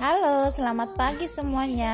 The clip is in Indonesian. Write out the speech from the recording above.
Halo, selamat pagi semuanya.